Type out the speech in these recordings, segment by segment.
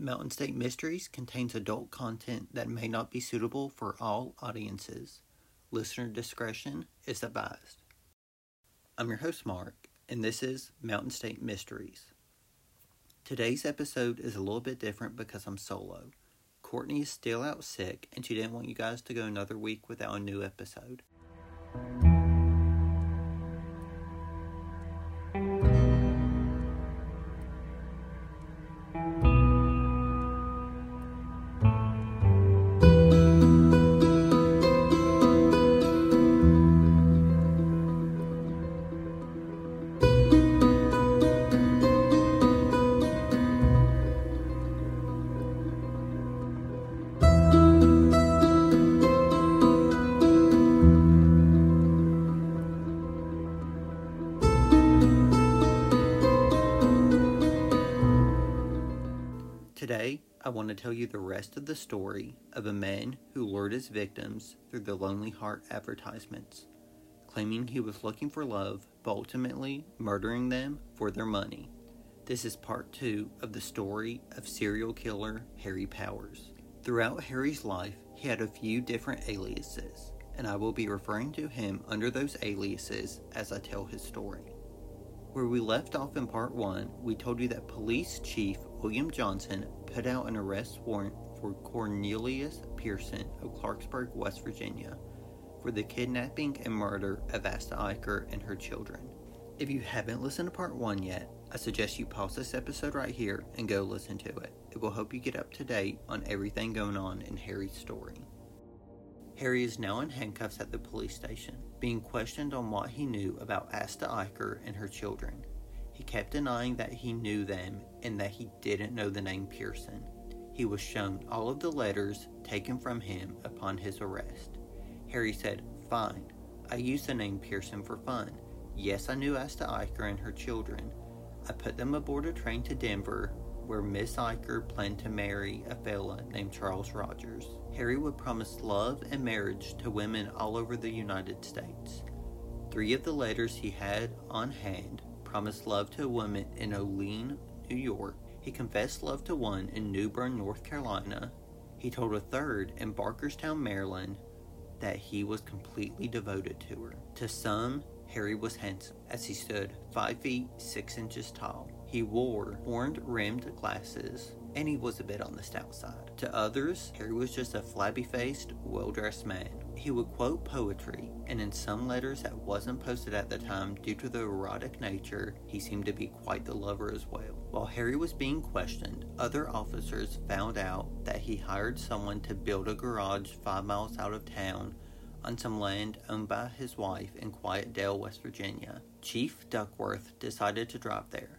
Mountain State Mysteries contains adult content that may not be suitable for all audiences. Listener discretion is advised. I'm your host, Mark, and this is Mountain State Mysteries. Today's episode is a little bit different because I'm solo. Courtney is still out sick, and she didn't want you guys to go another week without a new episode. Tell you the rest of the story of a man who lured his victims through the Lonely Heart advertisements, claiming he was looking for love, but ultimately murdering them for their money. This is part two of the story of serial killer Harry Powers. Throughout Harry's life, he had a few different aliases, and I will be referring to him under those aliases as I tell his story. Where we left off in part one, we told you that Police Chief William Johnson put out an arrest warrant for Cornelius Pierson of Clarksburg, West Virginia, for the kidnapping and murder of Asta Eicher and her children. If you haven't listened to part one yet, I suggest you pause this episode right here and go listen to it. It will help you get up to date on everything going on in Harry's story. Harry is now in handcuffs at the police station, being questioned on what he knew about Asta Eicher and her children. He kept denying that he knew them and that he didn't know the name Pierson. He was shown all of the letters taken from him upon his arrest. Harry said, Fine, I used the name Pierson for fun. Yes, I knew Asta Eicher and her children. I put them aboard a train to Denver where Miss Eicher planned to marry a fella named Charles Rogers. Harry would promise love and marriage to women all over the United States. Three of the letters he had on hand promised love to a woman in Olean, New York. He confessed love to one in New Bern, North Carolina. He told a third in Barkerstown, Maryland, that he was completely devoted to her. To some, Harry was handsome, as he stood five feet six inches tall. He wore horned rimmed glasses, and he was a bit on the stout side. To others, Harry was just a flabby faced, well dressed man. He would quote poetry, and in some letters that wasn't posted at the time due to the erotic nature, he seemed to be quite the lover as well. While Harry was being questioned, other officers found out that he hired someone to build a garage five miles out of town on some land owned by his wife in Quiet Dell, West Virginia. Chief Duckworth decided to drive there.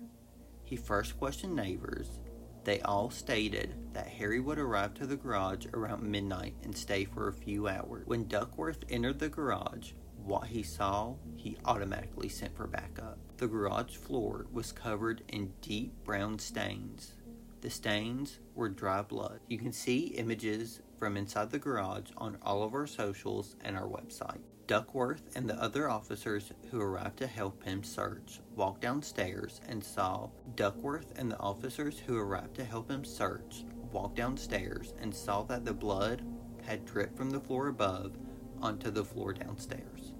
He first questioned neighbors. They all stated that Harry would arrive to the garage around midnight and stay for a few hours. When Duckworth entered the garage, what he saw, he automatically sent for backup. The garage floor was covered in deep brown stains. The stains were dry blood. You can see images from inside the garage on all of our socials and our website. Duckworth and the other officers who arrived to help him search walked downstairs and saw Duckworth and the officers who arrived to help him search walked downstairs and saw that the blood had dripped from the floor above onto the floor downstairs.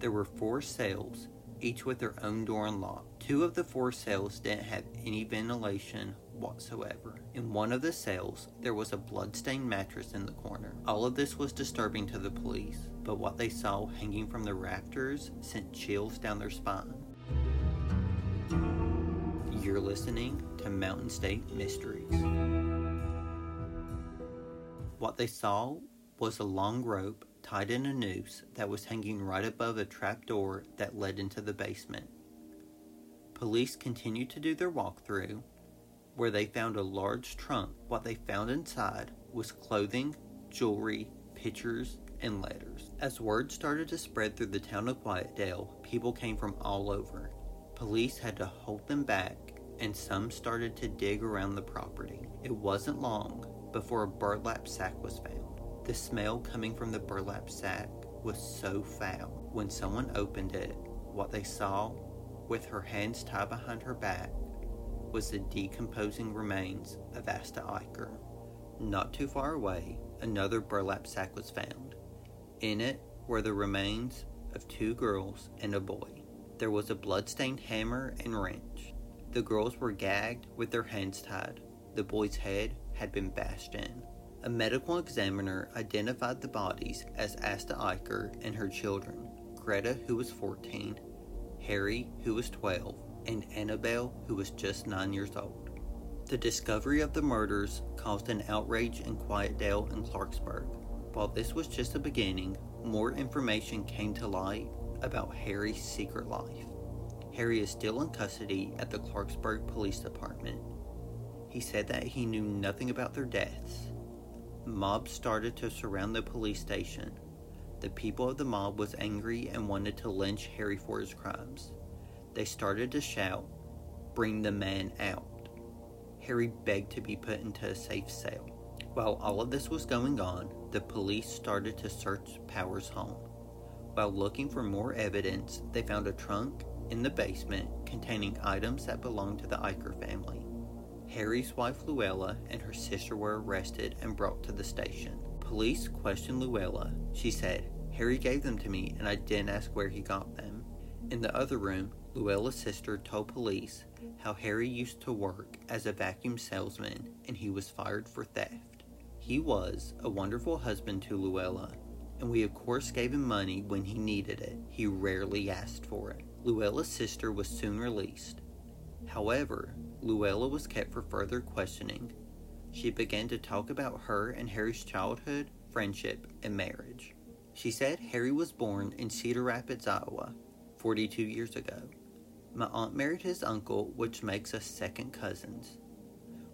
There were four cells, each with their own door and lock. Two of the four cells didn't have any ventilation whatsoever. In one of the cells, there was a blood-stained mattress in the corner. All of this was disturbing to the police, but what they saw hanging from the rafters sent chills down their spine. You're listening to Mountain State Mysteries. What they saw was a long rope tied in a noose that was hanging right above a trap door that led into the basement. Police continued to do their walkthrough, where they found a large trunk. What they found inside was clothing, jewelry, pictures, and letters. As word started to spread through the town of Quiet Dell, people came from all over. Police had to hold them back, and some started to dig around the property. It wasn't long before a burlap sack was found. The smell coming from the burlap sack was so foul. When someone opened it, what they saw, with her hands tied behind her back, was the decomposing remains of Asta Eicher. Not too far away, another burlap sack was found. In it were the remains of two girls and a boy. There was a blood-stained hammer and wrench. The girls were gagged with their hands tied. The boy's head had been bashed in. A medical examiner identified the bodies as Asta Eicher and her children, Greta, who was 14, Harry, who was 12, and Annabelle, who was just 9 years old. The discovery of the murders caused an outrage in Quiet Dell and Clarksburg. While this was just the beginning, more information came to light about Harry's secret life. Harry is still in custody at the Clarksburg Police Department. He said that he knew nothing about their deaths. Mobs started to surround the police station. The people of the mob was angry and wanted to lynch Harry for his crimes. They started to shout, "Bring the man out." Harry begged to be put into a safe cell. While all of this was going on, the police started to search Powers' home. While looking for more evidence, they found a trunk in the basement containing items that belonged to the Eicher family. Harry's wife Luella and her sister were arrested and brought to the station. Police questioned Luella. She said, Harry gave them to me and I didn't ask where he got them. In the other room, Luella's sister told police how Harry used to work as a vacuum salesman and he was fired for theft. He was a wonderful husband to Luella, and we of course gave him money when he needed it. He rarely asked for it. Luella's sister was soon released. However, Luella was kept for further questioning. She began to talk about her and Harry's childhood, friendship, and marriage. She said Harry was born in Cedar Rapids, Iowa, 42 years ago. My aunt married his uncle, which makes us second cousins.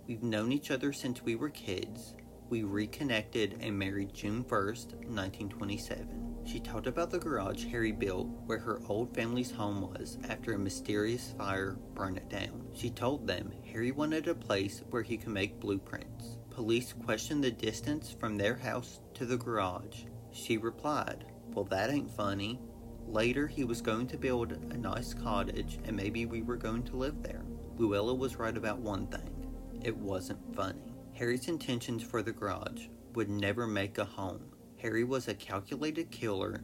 We've known each other since we were kids. We reconnected and married June 1st, 1927. She talked about the garage Harry built where her old family's home was after a mysterious fire burned it down. She told them Harry wanted a place where he could make blueprints. Police questioned the distance from their house to the garage. She replied, Well, that ain't funny. Later, he was going to build a nice cottage and maybe we were going to live there. Luella was right about one thing it wasn't funny. Harry's intentions for the garage would never make a home. Harry was a calculated killer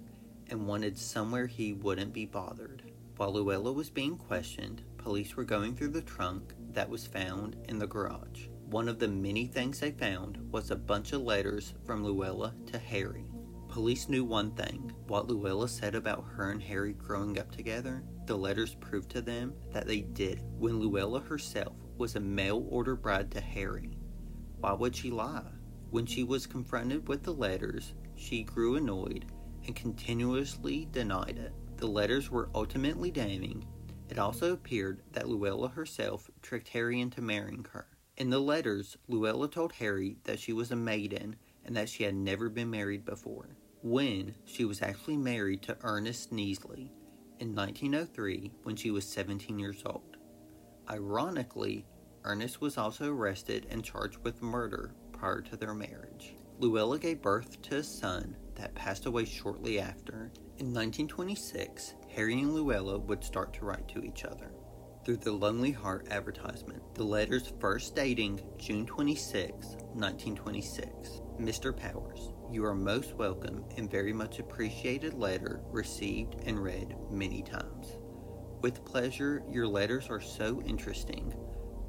and wanted somewhere he wouldn't be bothered. While Luella was being questioned, police were going through the trunk that was found in the garage. One of the many things they found was a bunch of letters from Luella to Harry. Police knew one thing. What Luella said about her and Harry growing up together, the letters proved to them that they did when Luella herself was a mail order bride to Harry. Why would she lie? When she was confronted with the letters, she grew annoyed and continuously denied it. The letters were ultimately damning. It also appeared that Luella herself tricked Harry into marrying her. In the letters, Luella told Harry that she was a maiden and that she had never been married before when she was actually married to Ernest Neasley in 1903 when she was 17 years old. Ironically, Ernest was also arrested and charged with murder prior to their marriage. Luella gave birth to a son that passed away shortly after. In 1926, Harry and Luella would start to write to each other. Through the Lonely Heart advertisement, the letters first dating June 26, 1926. Mr. Powers, you are most welcome and very much appreciated letter received and read many times. With pleasure, your letters are so interesting.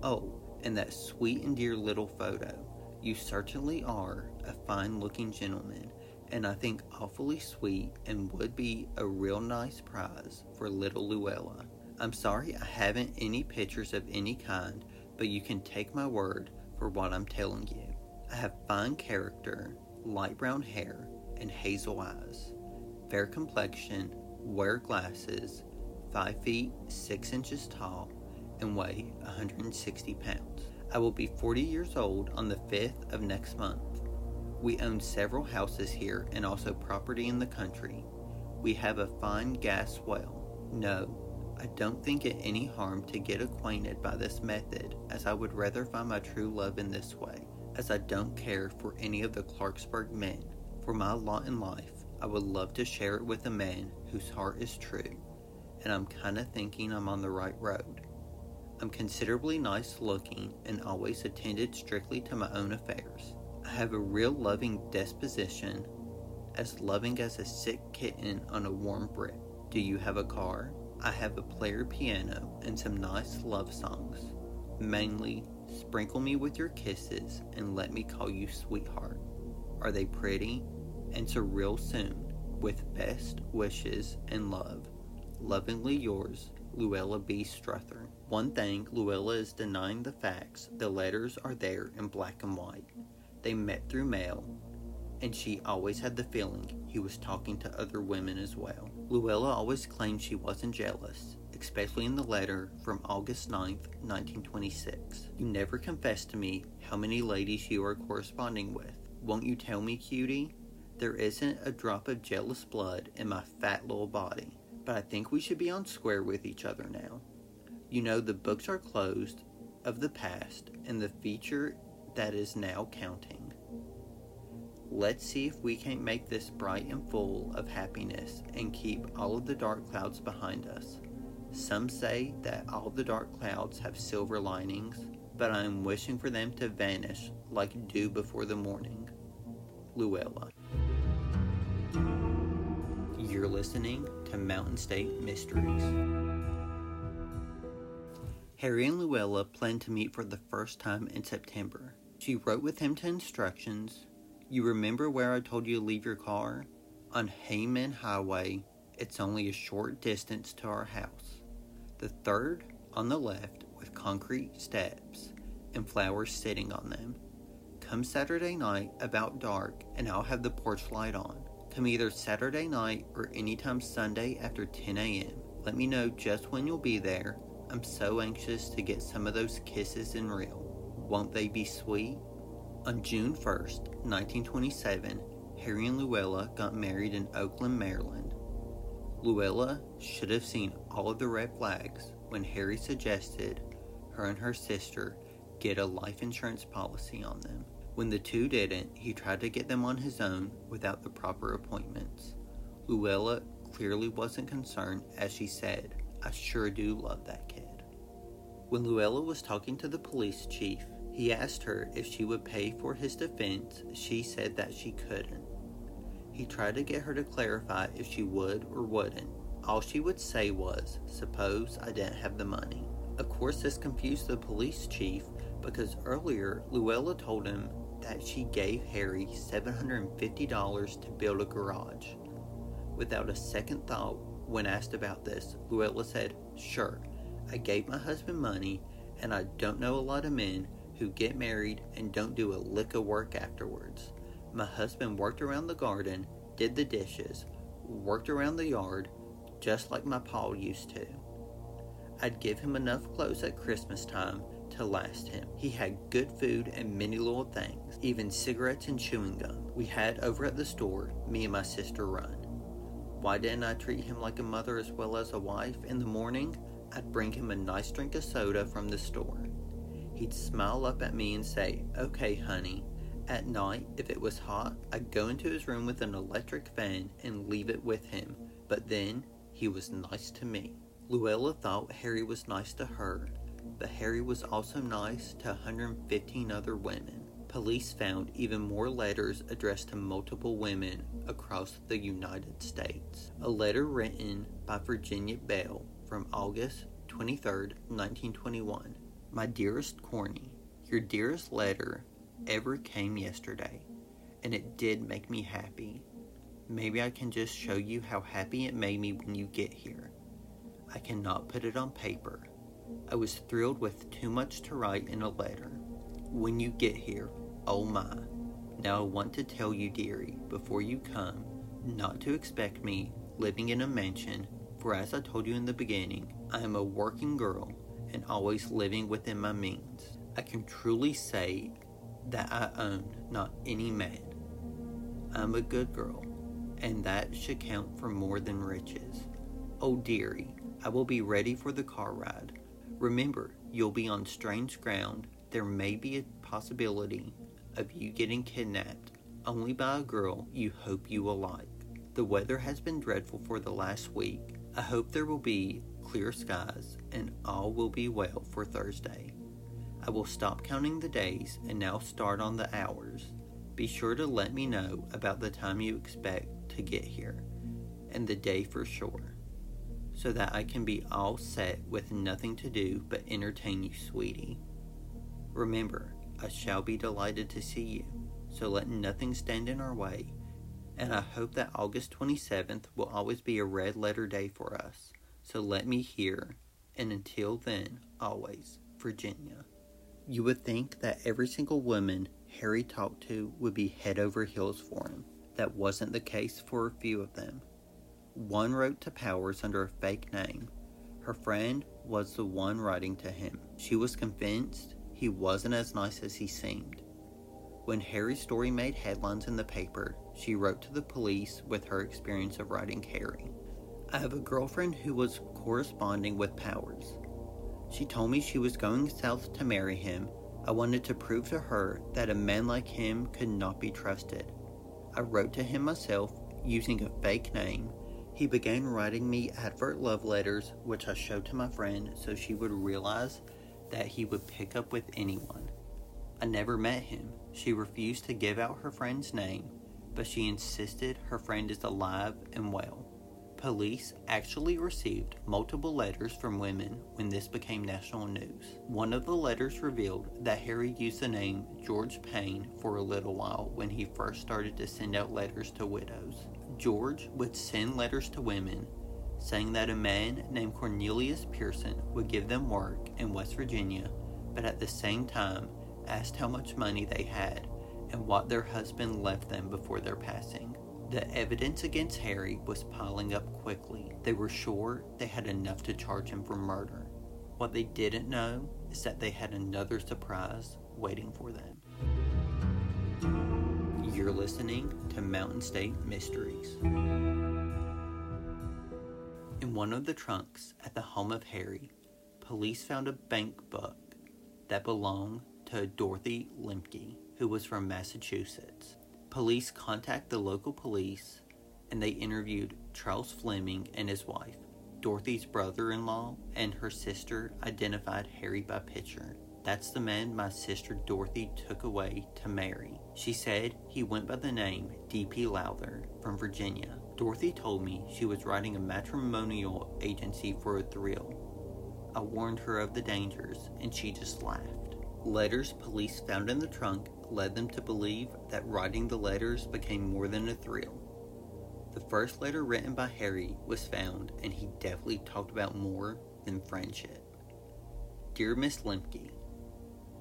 Oh, and that sweet and dear little photo. You certainly are a fine looking gentleman, and I think awfully sweet and would be a real nice prize for little Luella. I'm sorry I haven't any pictures of any kind, but you can take my word for what I'm telling you. I have fine character, light brown hair, and hazel eyes, fair complexion, wear glasses, 5 feet 6 inches tall, and weigh 160 pounds. I will be 40 years old on the 5th of next month. We own several houses here and also property in the country. We have a fine gas well. No, I don't think it any harm to get acquainted by this method, as I would rather find my true love in this way as I don't care for any of the Clarksburg men. For my lot in life, I would love to share it with a man whose heart is true, and I'm kinda thinking I'm on the right road. I'm considerably nice looking and always attended strictly to my own affairs. I have a real loving disposition, as loving as a sick kitten on a warm brick. Do you have a car? I have a player piano and some nice love songs. Mainly, sprinkle me with your kisses and let me call you sweetheart. Are they pretty? Answer real soon, with best wishes and love. Lovingly yours, Luella B. Strother. One thing, Luella is denying the facts. The letters are there in black and white. They met through mail, and she always had the feeling he was talking to other women as well. Luella always claimed she wasn't jealous, especially in the letter from August 9th, 1926. You never confessed to me how many ladies you are corresponding with. Won't you tell me, cutie? There isn't a drop of jealous blood in my fat little body, but I think we should be on square with each other now. You know, the books are closed of the past, and the future that is now counting. Let's see if we can't make this bright and full of happiness and keep all of the dark clouds behind us. Some say that all the dark clouds have silver linings, but I am wishing for them to vanish like dew before the morning. Luella. You're listening to Mountain State Mysteries. Harry and Luella planned to meet for the first time in September. She wrote with him to instructions you remember where I told you to leave your car? On Hayman Highway, it's only a short distance to our house. The third on the left with concrete steps and flowers sitting on them. Come Saturday night about dark and I'll have the porch light on. Come either Saturday night or anytime Sunday after 10 a.m. Let me know just when you'll be there. I'm so anxious to get some of those kisses in real. Won't they be sweet? On June 1st, 1927, Harry and Luella got married in Oakland, Maryland. Luella should have seen all of the red flags when Harry suggested her and her sister get a life insurance policy on them. When the two didn't, he tried to get them on his own without the proper appointments. Luella clearly wasn't concerned as she said, I sure do love that. When Luella was talking to the police chief, he asked her if she would pay for his defense. She said that she couldn't. He tried to get her to clarify if she would or wouldn't. All she would say was, Suppose I didn't have the money. Of course, this confused the police chief because earlier Luella told him that she gave Harry $750 to build a garage. Without a second thought, when asked about this, Luella said, Sure, I gave my husband money, and I don't know a lot of men who get married and don't do a lick of work afterwards. My husband worked around the garden, did the dishes, worked around the yard, just like my pa used to. I'd give him enough clothes at Christmas time to last him. He had good food and many little things, even cigarettes and chewing gum. We had over at the store, me and my sister run. Why didn't I treat him like a mother as well as a wife? In the morning, I'd bring him a nice drink of soda from the store. He'd smile up at me and say, Okay, honey. At night, if it was hot, I'd go into his room with an electric fan and leave it with him, but then he was nice to me. Luella thought Harry was nice to her, but Harry was also nice to 115 other women. Police found even more letters addressed to multiple women across the United States. A letter written by Virginia Bell from August 23, 1921 my dearest Corny, your dearest letter ever came yesterday, and it did make me happy. Maybe I can just show you how happy it made me when you get here. I cannot put it on paper. I was thrilled with too much to write in a letter. When you get here, oh my. Now I want to tell you, dearie, before you come, not to expect me living in a mansion, for as I told you in the beginning, I am a working girl and always living within my means. I can truly say that I own not any man. I'm a good girl, and that should count for more than riches. Oh, dearie, I will be ready for the car ride. Remember, you'll be on strange ground. There may be a possibility of you getting kidnapped only by a girl you hope you will like. The weather has been dreadful for the last week. I hope there will be clear skies, and all will be well for Thursday. I will stop counting the days and now start on the hours. Be sure to let me know about the time you expect to get here and the day for sure, so that I can be all set with nothing to do but entertain you, sweetie. Remember, I shall be delighted to see you, so let nothing stand in our way, and I hope that August 27th will always be a red letter day for us, so let me hear, and until then, always, Virginia. You would think that every single woman Harry talked to would be head over heels for him. That wasn't the case for a few of them. One wrote to Powers under a fake name. Her friend was the one writing to him. She was convinced he wasn't as nice as he seemed. When Harry's story made headlines in the paper, she wrote to the police with her experience of writing Harry. I have a girlfriend who was corresponding with Powers. She told me she was going south to marry him. I wanted to prove to her that a man like him could not be trusted. I wrote to him myself using a fake name he began writing me advert love letters, which I showed to my friend so she would realize that he would pick up with anyone. I never met him. She refused to give out her friend's name, but she insisted her friend is alive and well. Police actually received multiple letters from women when this became national news. One of the letters revealed that Harry used the name George Payne for a little while when he first started to send out letters to widows. George would send letters to women saying that a man named Cornelius Pierson would give them work in West Virginia, but at the same time asked how much money they had and what their husband left them before their passing. The evidence against Harry was piling up quickly. They were sure they had enough to charge him for murder. What they didn't know is that they had another surprise waiting for them. You're listening to Mountain State Mysteries. In one of the trunks at the home of Harry, police found a bank book that belonged to Dorothy Lemke, who was from Massachusetts. Police contacted the local police and they interviewed Charles Fleming and his wife. Dorothy's brother in law and her sister identified Harry by picture. That's the man my sister Dorothy took away to marry. She said he went by the name D.P. Lowther from Virginia. Dorothy told me she was writing a matrimonial agency for a thrill. I warned her of the dangers and she just laughed. Letters police found in the trunk led them to believe that writing the letters became more than a thrill. The first letter written by Harry was found, and he definitely talked about more than friendship. Dear Miss Lemke,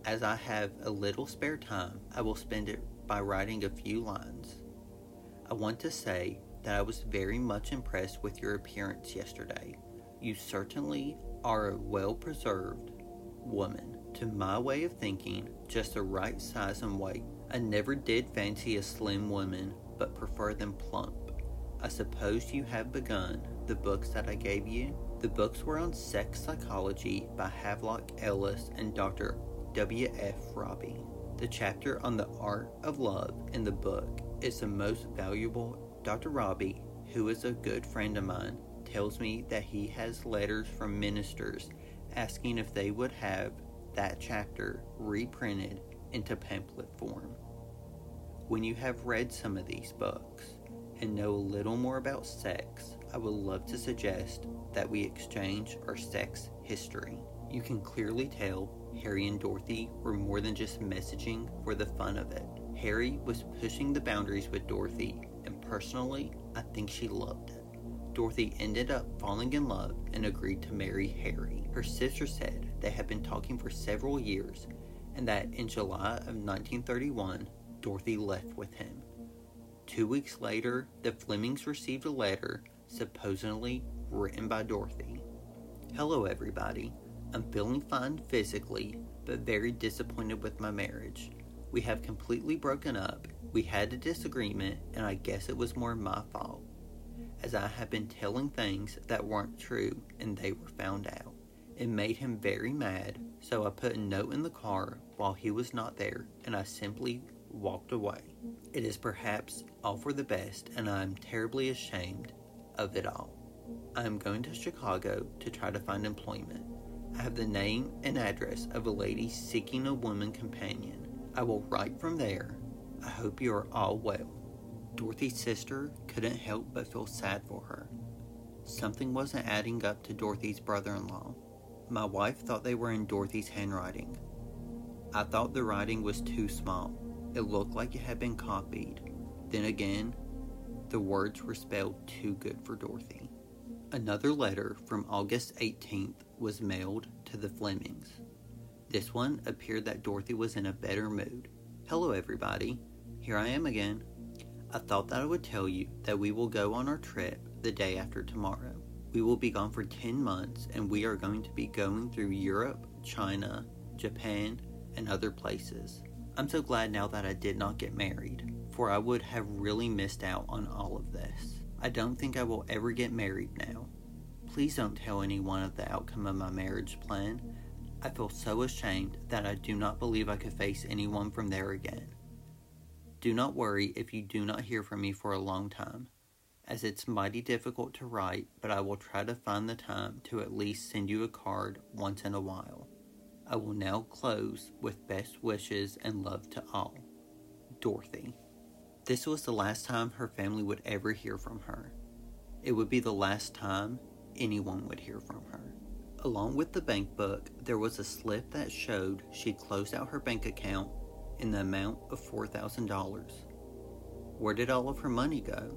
as I have a little spare time, I will spend it by writing a few lines. I want to say that I was very much impressed with your appearance yesterday. You certainly are a well preserved woman. To my way of thinking, just the right size and weight. I never did fancy a slim woman, but prefer them plump. I suppose you have begun the books that I gave you? The books were on sex psychology by Havelock Ellis and Dr. W.F. Robie. The chapter on the art of love in the book is the most valuable. Dr. Robie, who is a good friend of mine, tells me that he has letters from ministers asking if they would have that chapter reprinted into pamphlet form. When you have read some of these books and know a little more about sex, I would love to suggest that we exchange our sex history. You can clearly tell Harry and Dorothy were more than just messaging for the fun of it. Harry was pushing the boundaries with Dorothy, and personally, I think she loved it. Dorothy ended up falling in love and agreed to marry Harry. Her sister said they had been talking for several years and that in July of 1931, Dorothy left with him. Two weeks later, the Flemings received a letter supposedly written by Dorothy. Hello, everybody. I'm feeling fine physically, but very disappointed with my marriage. We have completely broken up. We had a disagreement, and I guess it was more my fault as I had been telling things that weren't true and they were found out. It made him very mad, so I put a note in the car while he was not there and I simply walked away. It is perhaps all for the best, and I am terribly ashamed of it all. I am going to Chicago to try to find employment. I have the name and address of a lady seeking a woman companion. I will write from there. I hope you are all well. Dorothy's sister couldn't help but feel sad for her. Something wasn't adding up to Dorothy's brother in law. My wife thought they were in Dorothy's handwriting. I thought the writing was too small. It looked like it had been copied. Then again, the words were spelled too good for Dorothy. Another letter from August 18th was mailed to the Flemings. This one appeared that Dorothy was in a better mood. Hello, everybody. Here I am again. I thought that I would tell you that we will go on our trip the day after tomorrow. We will be gone for 10 months and we are going to be going through Europe, China, Japan, and other places. I'm so glad now that I did not get married, for I would have really missed out on all of this. I don't think I will ever get married now. Please don't tell anyone of the outcome of my marriage plan. I feel so ashamed that I do not believe I could face anyone from there again. Do not worry if you do not hear from me for a long time, as it's mighty difficult to write, but I will try to find the time to at least send you a card once in a while. I will now close with best wishes and love to all. Dorothy. This was the last time her family would ever hear from her. It would be the last time anyone would hear from her. Along with the bank book, there was a slip that showed she closed out her bank account in the amount of $4,000. Where did all of her money go?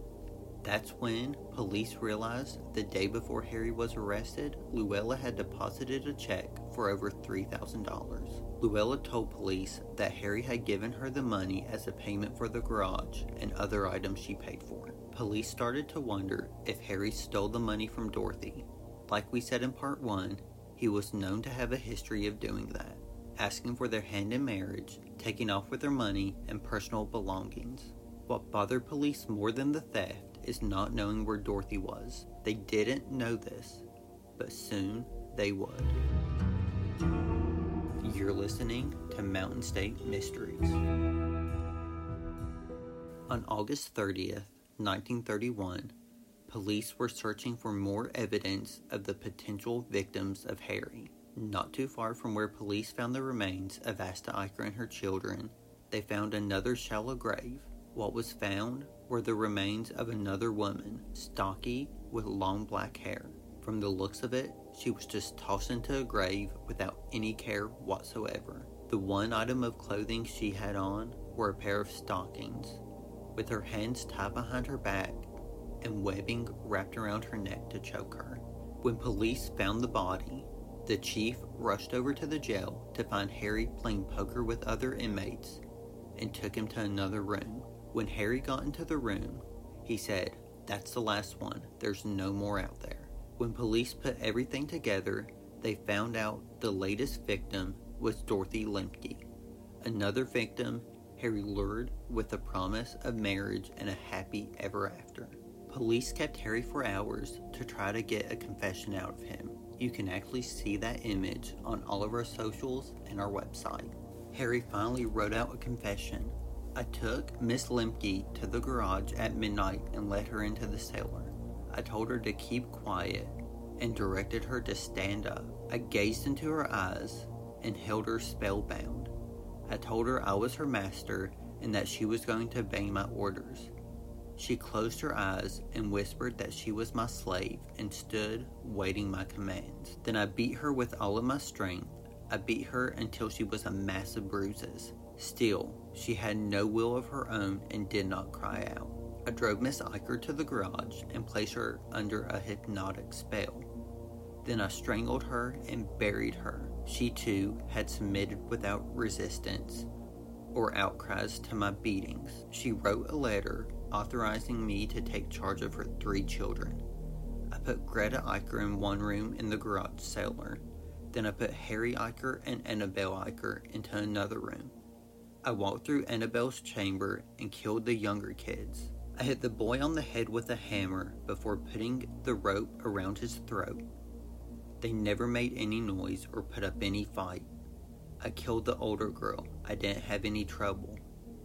That's when police realized the day before Harry was arrested, Luella had deposited a check for over $3,000. Luella told police that Harry had given her the money as a payment for the garage and other items she paid for. Police started to wonder if Harry stole the money from Dorothy. Like we said in part 1, he was known to have a history of doing that, asking for their hand in marriage, taking off with their money and personal belongings. What bothered police more than the theft is not knowing where Dorothy was. They didn't know this, but soon they would. You're listening to Mountain State Mysteries. On August 30th, 1931, police were searching for more evidence of the potential victims of Harry. Not too far from where police found the remains of Asta Eicher and her children, they found another shallow grave. What was found were the remains of another woman, stocky, with long black hair. From the looks of it, she was just tossed into a grave without any care whatsoever. The one item of clothing she had on were a pair of stockings, with her hands tied behind her back and webbing wrapped around her neck to choke her. When police found the body, the chief rushed over to the jail to find Harry playing poker with other inmates and took him to another room. When Harry got into the room, he said, That's the last one. There's no more out there. When police put everything together, they found out the latest victim was Dorothy Lemke. Another victim Harry lured with the promise of marriage and a happy ever after. Police kept Harry for hours to try to get a confession out of him. You can actually see that image on all of our socials and our website. Harry finally wrote out a confession. I took Miss Lemke to the garage at midnight and let her into the cellar. I told her to keep quiet and directed her to stand up. I gazed into her eyes and held her spellbound. I told her I was her master and that she was going to obey my orders. She closed her eyes and whispered that she was my slave and stood waiting my commands. Then I beat her with all of my strength. I beat her until she was a mass of bruises. Still, she had no will of her own and did not cry out. I drove Miss Eicher to the garage and placed her under a hypnotic spell. Then I strangled her and buried her. She too had submitted without resistance or outcries to my beatings. She wrote a letter authorizing me to take charge of her three children. I put Greta Eicher in one room in the garage cellar. Then I put Harry Eicher and Annabelle Eicher into another room. I walked through Annabelle's chamber and killed the younger kids. I hit the boy on the head with a hammer before putting the rope around his throat. They never made any noise or put up any fight. I killed the older girl. I didn't have any trouble.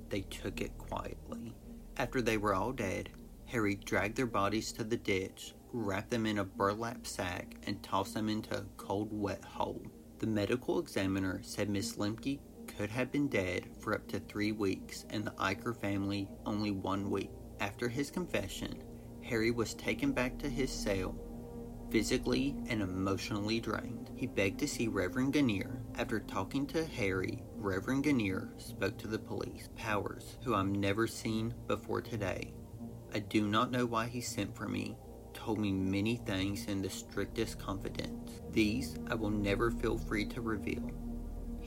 They took it quietly. After they were all dead, Harry dragged their bodies to the ditch wrapped them in a burlap sack, and tossed them into a cold, wet hole. The medical examiner said Miss Lemke could have been dead for up to three weeks and the Eicher family only one week. After his confession, Harry was taken back to his cell, physically and emotionally drained. He begged to see Reverend Gainier. After talking to Harry, Reverend Gainier spoke to the police. Powers, who I've never seen before today. I do not know why he sent for me, told me many things in the strictest confidence. These I will never feel free to reveal.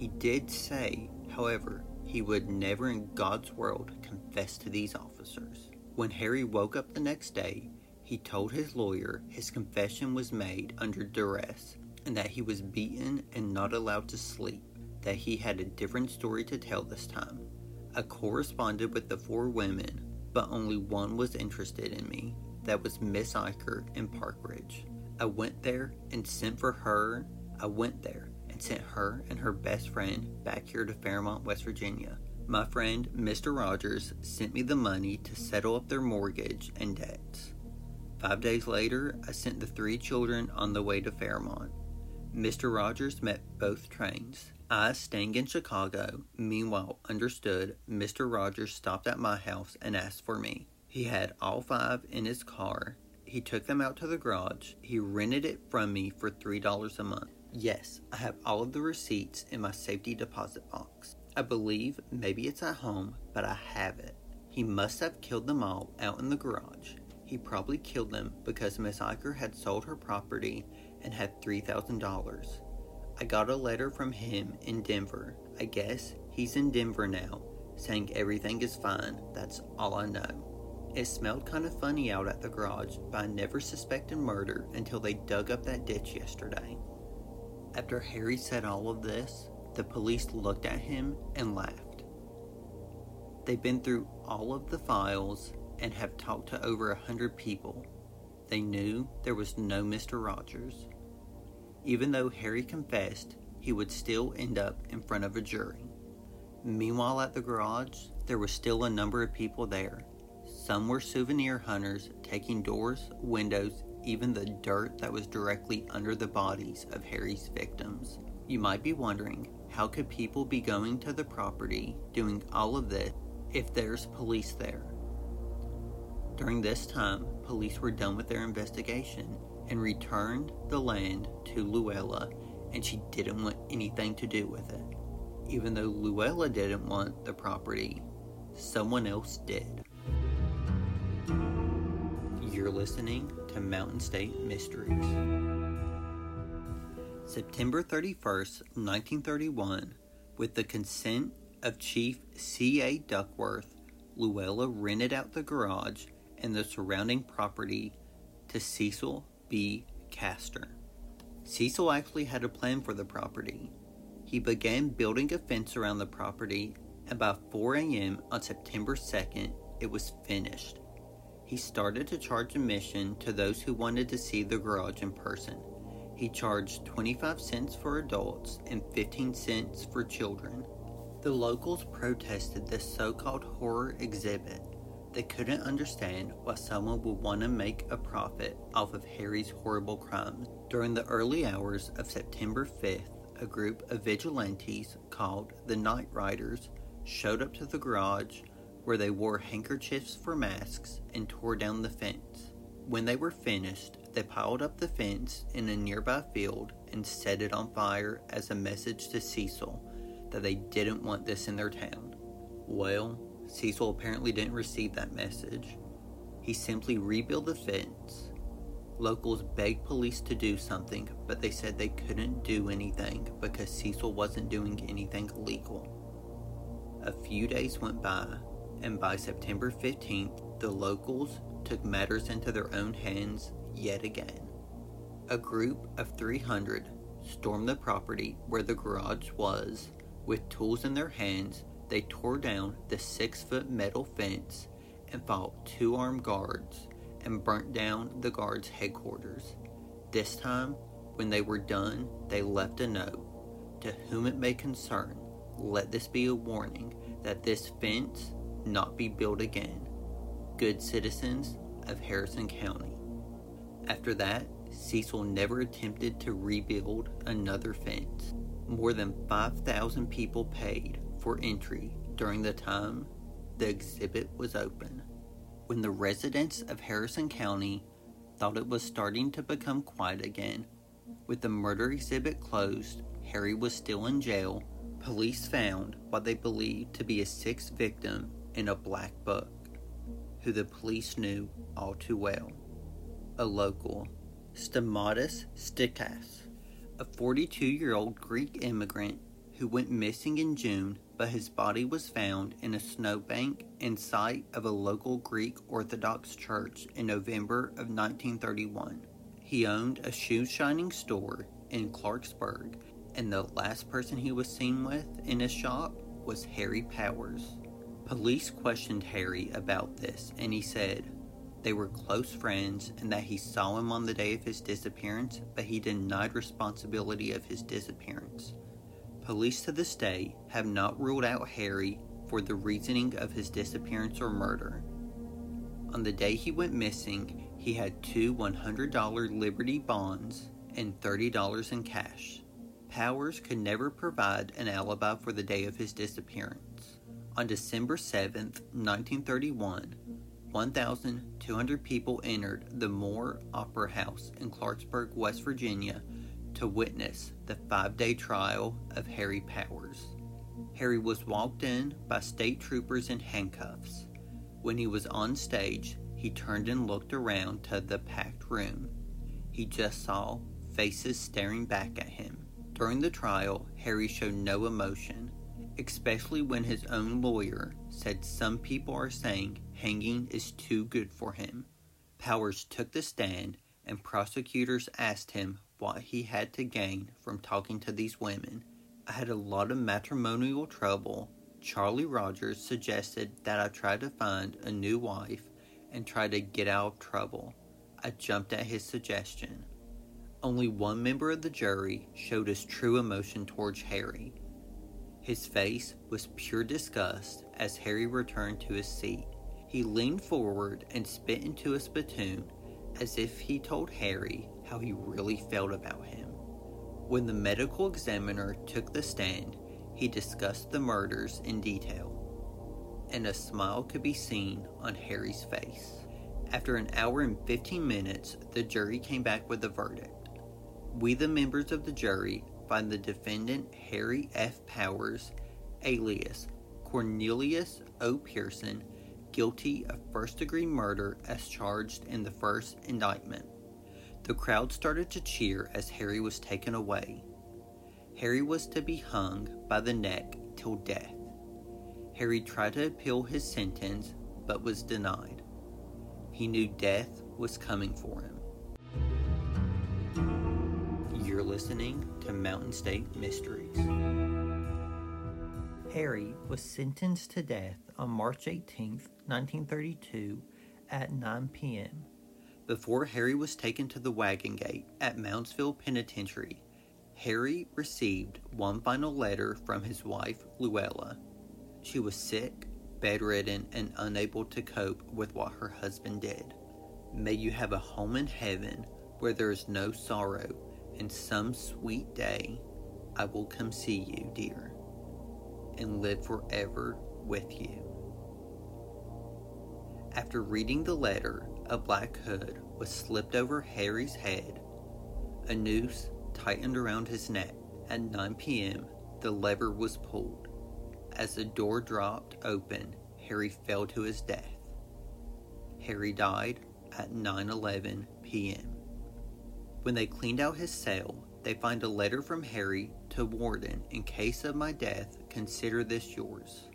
He did say, however, he would never in God's world confess to these officers. When Harry woke up the next day, he told his lawyer his confession was made under duress and that he was beaten and not allowed to sleep, that he had a different story to tell this time. I corresponded with the four women, but only one was interested in me. That was Miss Eicher in Park Ridge. I went there and sent for her. I went there sent her and her best friend back here to Fairmont, West Virginia. My friend, Mr. Rogers, sent me the money to settle up their mortgage and debts. Five days later, I sent the three children on the way to Fairmont. Mr. Rogers met both trains. I, staying in Chicago, meanwhile understood Mr. Rogers stopped at my house and asked for me. He had all five in his car. He took them out to the garage. He rented it from me for $3 a month. Yes, I have all of the receipts in my safety deposit box. I believe maybe it's at home, but I have it. He must have killed them all out in the garage. He probably killed them because Miss Eicher had sold her property and had $3,000. I got a letter from him in Denver. I guess he's in Denver now, saying everything is fine. That's all I know. It smelled kind of funny out at the garage, but I never suspected murder until they dug up that ditch yesterday. After Harry said all of this, the police looked at him and laughed. They've been through all of the files and have talked to over a hundred people. They knew there was no Mr. Rogers. Even though Harry confessed, he would still end up in front of a jury. Meanwhile, at the garage, there was still a number of people there. Some were souvenir hunters taking doors, windows, even the dirt that was directly under the bodies of Harry's victims. You might be wondering, how could people be going to the property doing all of this if there's police there? During this time, police were done with their investigation and returned the land to Luella, and she didn't want anything to do with it. Even though Luella didn't want the property, someone else did. You're listening to Mountain State Mysteries. September 31st, 1931, with the consent of Chief C.A. Duckworth, Luella rented out the garage and the surrounding property to Cecil B. Castor. Cecil actually had a plan for the property. He began building a fence around the property, and by 4 a.m. on September 2nd, it was finished. He started to charge admission to those who wanted to see the garage in person. He charged 25 cents for adults and 15 cents for children. The locals protested this so called horror exhibit they couldn't understand why someone would want to make a profit off of Harry's horrible crimes. During the early hours of September 5th, a group of vigilantes called the Night Riders showed up to the garage where they wore handkerchiefs for masks and tore down the fence. When they were finished, they piled up the fence in a nearby field and set it on fire as a message to Cecil that they didn't want this in their town. Well, Cecil apparently didn't receive that message. He simply rebuilt the fence. Locals begged police to do something, but they said they couldn't do anything because Cecil wasn't doing anything illegal. A few days went by, and by September 15th, the locals took matters into their own hands yet again. A group of 300 stormed the property where the garage was with tools in their hands they tore down the six foot metal fence and fought two armed guards and burnt down the guards' headquarters. This time, when they were done, they left a note To whom it may concern, let this be a warning that this fence not be built again. Good citizens of Harrison County. After that, Cecil never attempted to rebuild another fence. More than 5,000 people paid for entry during the time the exhibit was open. When the residents of Harrison County thought it was starting to become quiet again, with the murder exhibit closed, Harry was still in jail. Police found what they believed to be a sixth victim in a black book, who the police knew all too well. A local, Stamatis Stikas, a 42 year old Greek immigrant who went missing in June, but his body was found in a snowbank in sight of a local Greek Orthodox church in November of 1931. He owned a shoe shining store in Clarksburg, and the last person he was seen with in his shop was Harry Powers. Police questioned Harry about this, and he said they were close friends and that he saw him on the day of his disappearance, but he denied responsibility of his disappearance. Police to this day have not ruled out Harry for the reasoning of his disappearance or murder. On the day he went missing, he had two $100 Liberty bonds and $30 in cash. Powers could never provide an alibi for the day of his disappearance. On December 7, 1931, 1,200 people entered the Moore Opera House in Clarksburg, West Virginia to witness the five day trial of Harry Powers. Harry was walked in by state troopers in handcuffs. When he was on stage, he turned and looked around to the packed room. He just saw faces staring back at him. During the trial, Harry showed no emotion, especially when his own lawyer said some people are saying hanging is too good for him. Powers took the stand, and prosecutors asked him what he had to gain from talking to these women. I had a lot of matrimonial trouble. Charlie Rogers suggested that I try to find a new wife and try to get out of trouble. I jumped at his suggestion. Only one member of the jury showed his true emotion towards Harry. His face was pure disgust as Harry returned to his seat. He leaned forward and spit into a spittoon as if he told Harry how he really felt about him. When the medical examiner took the stand, he discussed the murders in detail, and a smile could be seen on Harry's face. After an hour and 15 minutes, the jury came back with a verdict. We, the members of the jury, find the defendant Harry F. Powers, alias Cornelius O. Pierson, guilty of first degree murder as charged in the first indictment. The crowd started to cheer as Harry was taken away. Harry was to be hung by the neck till death. Harry tried to appeal his sentence but was denied. He knew death was coming for him. Listening to Mountain State Mysteries. Harry was sentenced to death on March 18, 1932, at 9 p.m before Harry was taken to the wagon gate at Moundsville Penitentiary, Harry received one final letter from his wife, Luella. She was sick, bedridden, and unable to cope with what her husband did. May you have a home in heaven where there is no sorrow, and some sweet day I will come see you, dear, and live forever with you. After reading the letter, a black hood was slipped over Harry's head, a noose tightened around his neck. At 9 p.m., the lever was pulled. As the door dropped open, Harry fell to his death. Harry died at 9:11 p.m. When they cleaned out his cell, they find a letter from Harry to Warden in case of my death, consider this yours.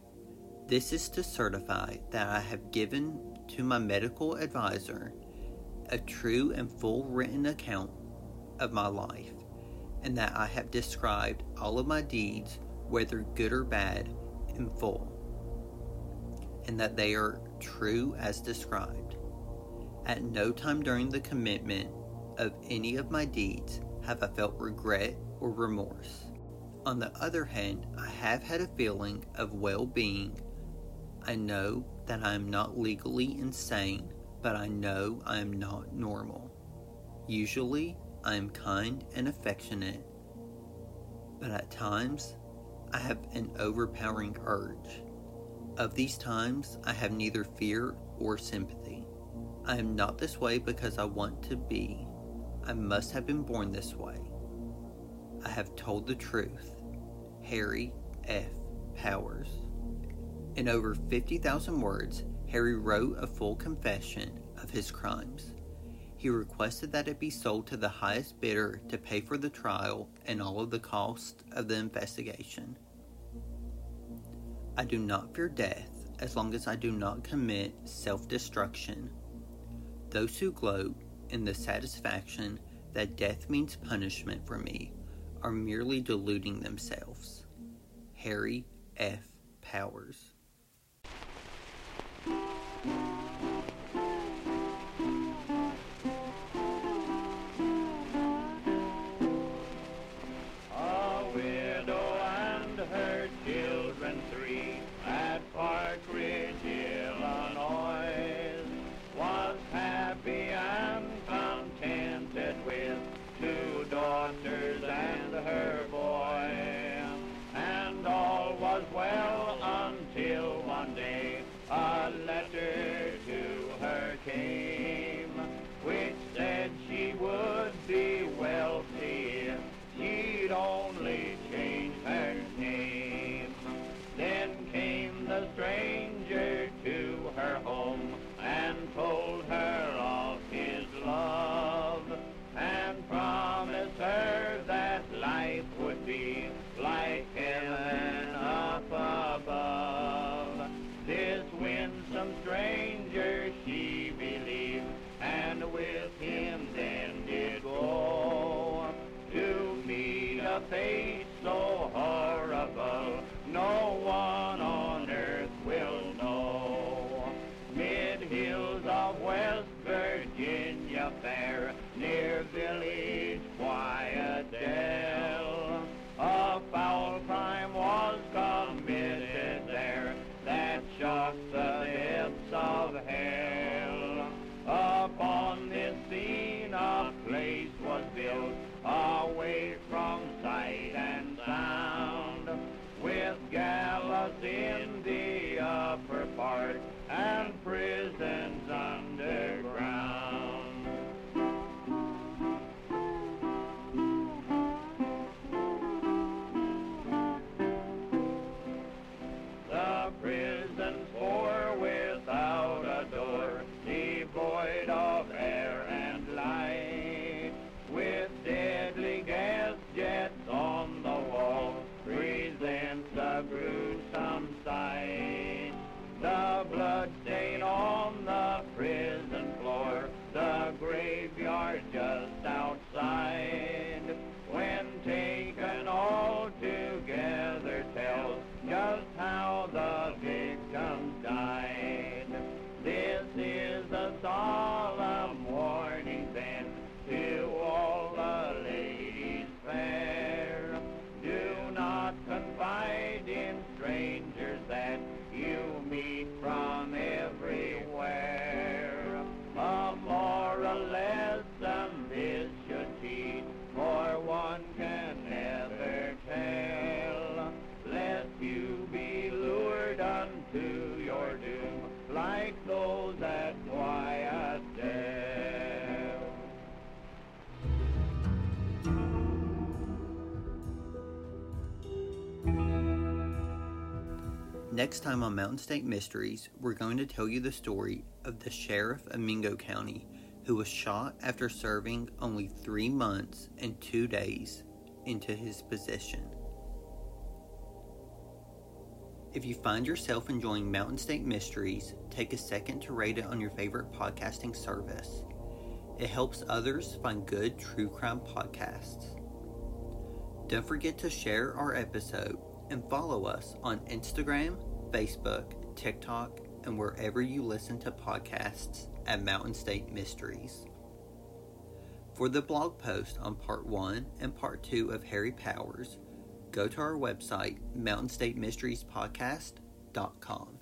This is to certify that I have given to my medical advisor a true and full written account of my life, and that I have described all of my deeds, whether good or bad, in full, and that they are true as described. At no time during the commitment of any of my deeds have I felt regret or remorse. On the other hand, I have had a feeling of well being I know that I am not legally insane, but I know I am not normal. Usually, I am kind and affectionate, but at times, I have an overpowering urge. Of these times, I have neither fear or sympathy. I am not this way because I want to be. I must have been born this way. I have told the truth. Harry F. Powers. In over 50,000 words, Harry wrote a full confession of his crimes. He requested that it be sold to the highest bidder to pay for the trial and all of the cost of the investigation. I do not fear death as long as I do not commit self destruction. Those who gloat in the satisfaction that death means punishment for me are merely deluding themselves. Harry F. Powers. Next time on Mountain State Mysteries, we're going to tell you the story of the sheriff of Mingo County who was shot after serving only three months and two days into his position. If you find yourself enjoying Mountain State Mysteries, take a second to rate it on your favorite podcasting service. It helps others find good true crime podcasts. Don't forget to share our episode and follow us on Instagram, Facebook, TikTok, and wherever you listen to podcasts at Mountain State Mysteries. For the blog post on part 1 and part 2 of Harry Powers, go to our website, mountainstatemysteriespodcast.com.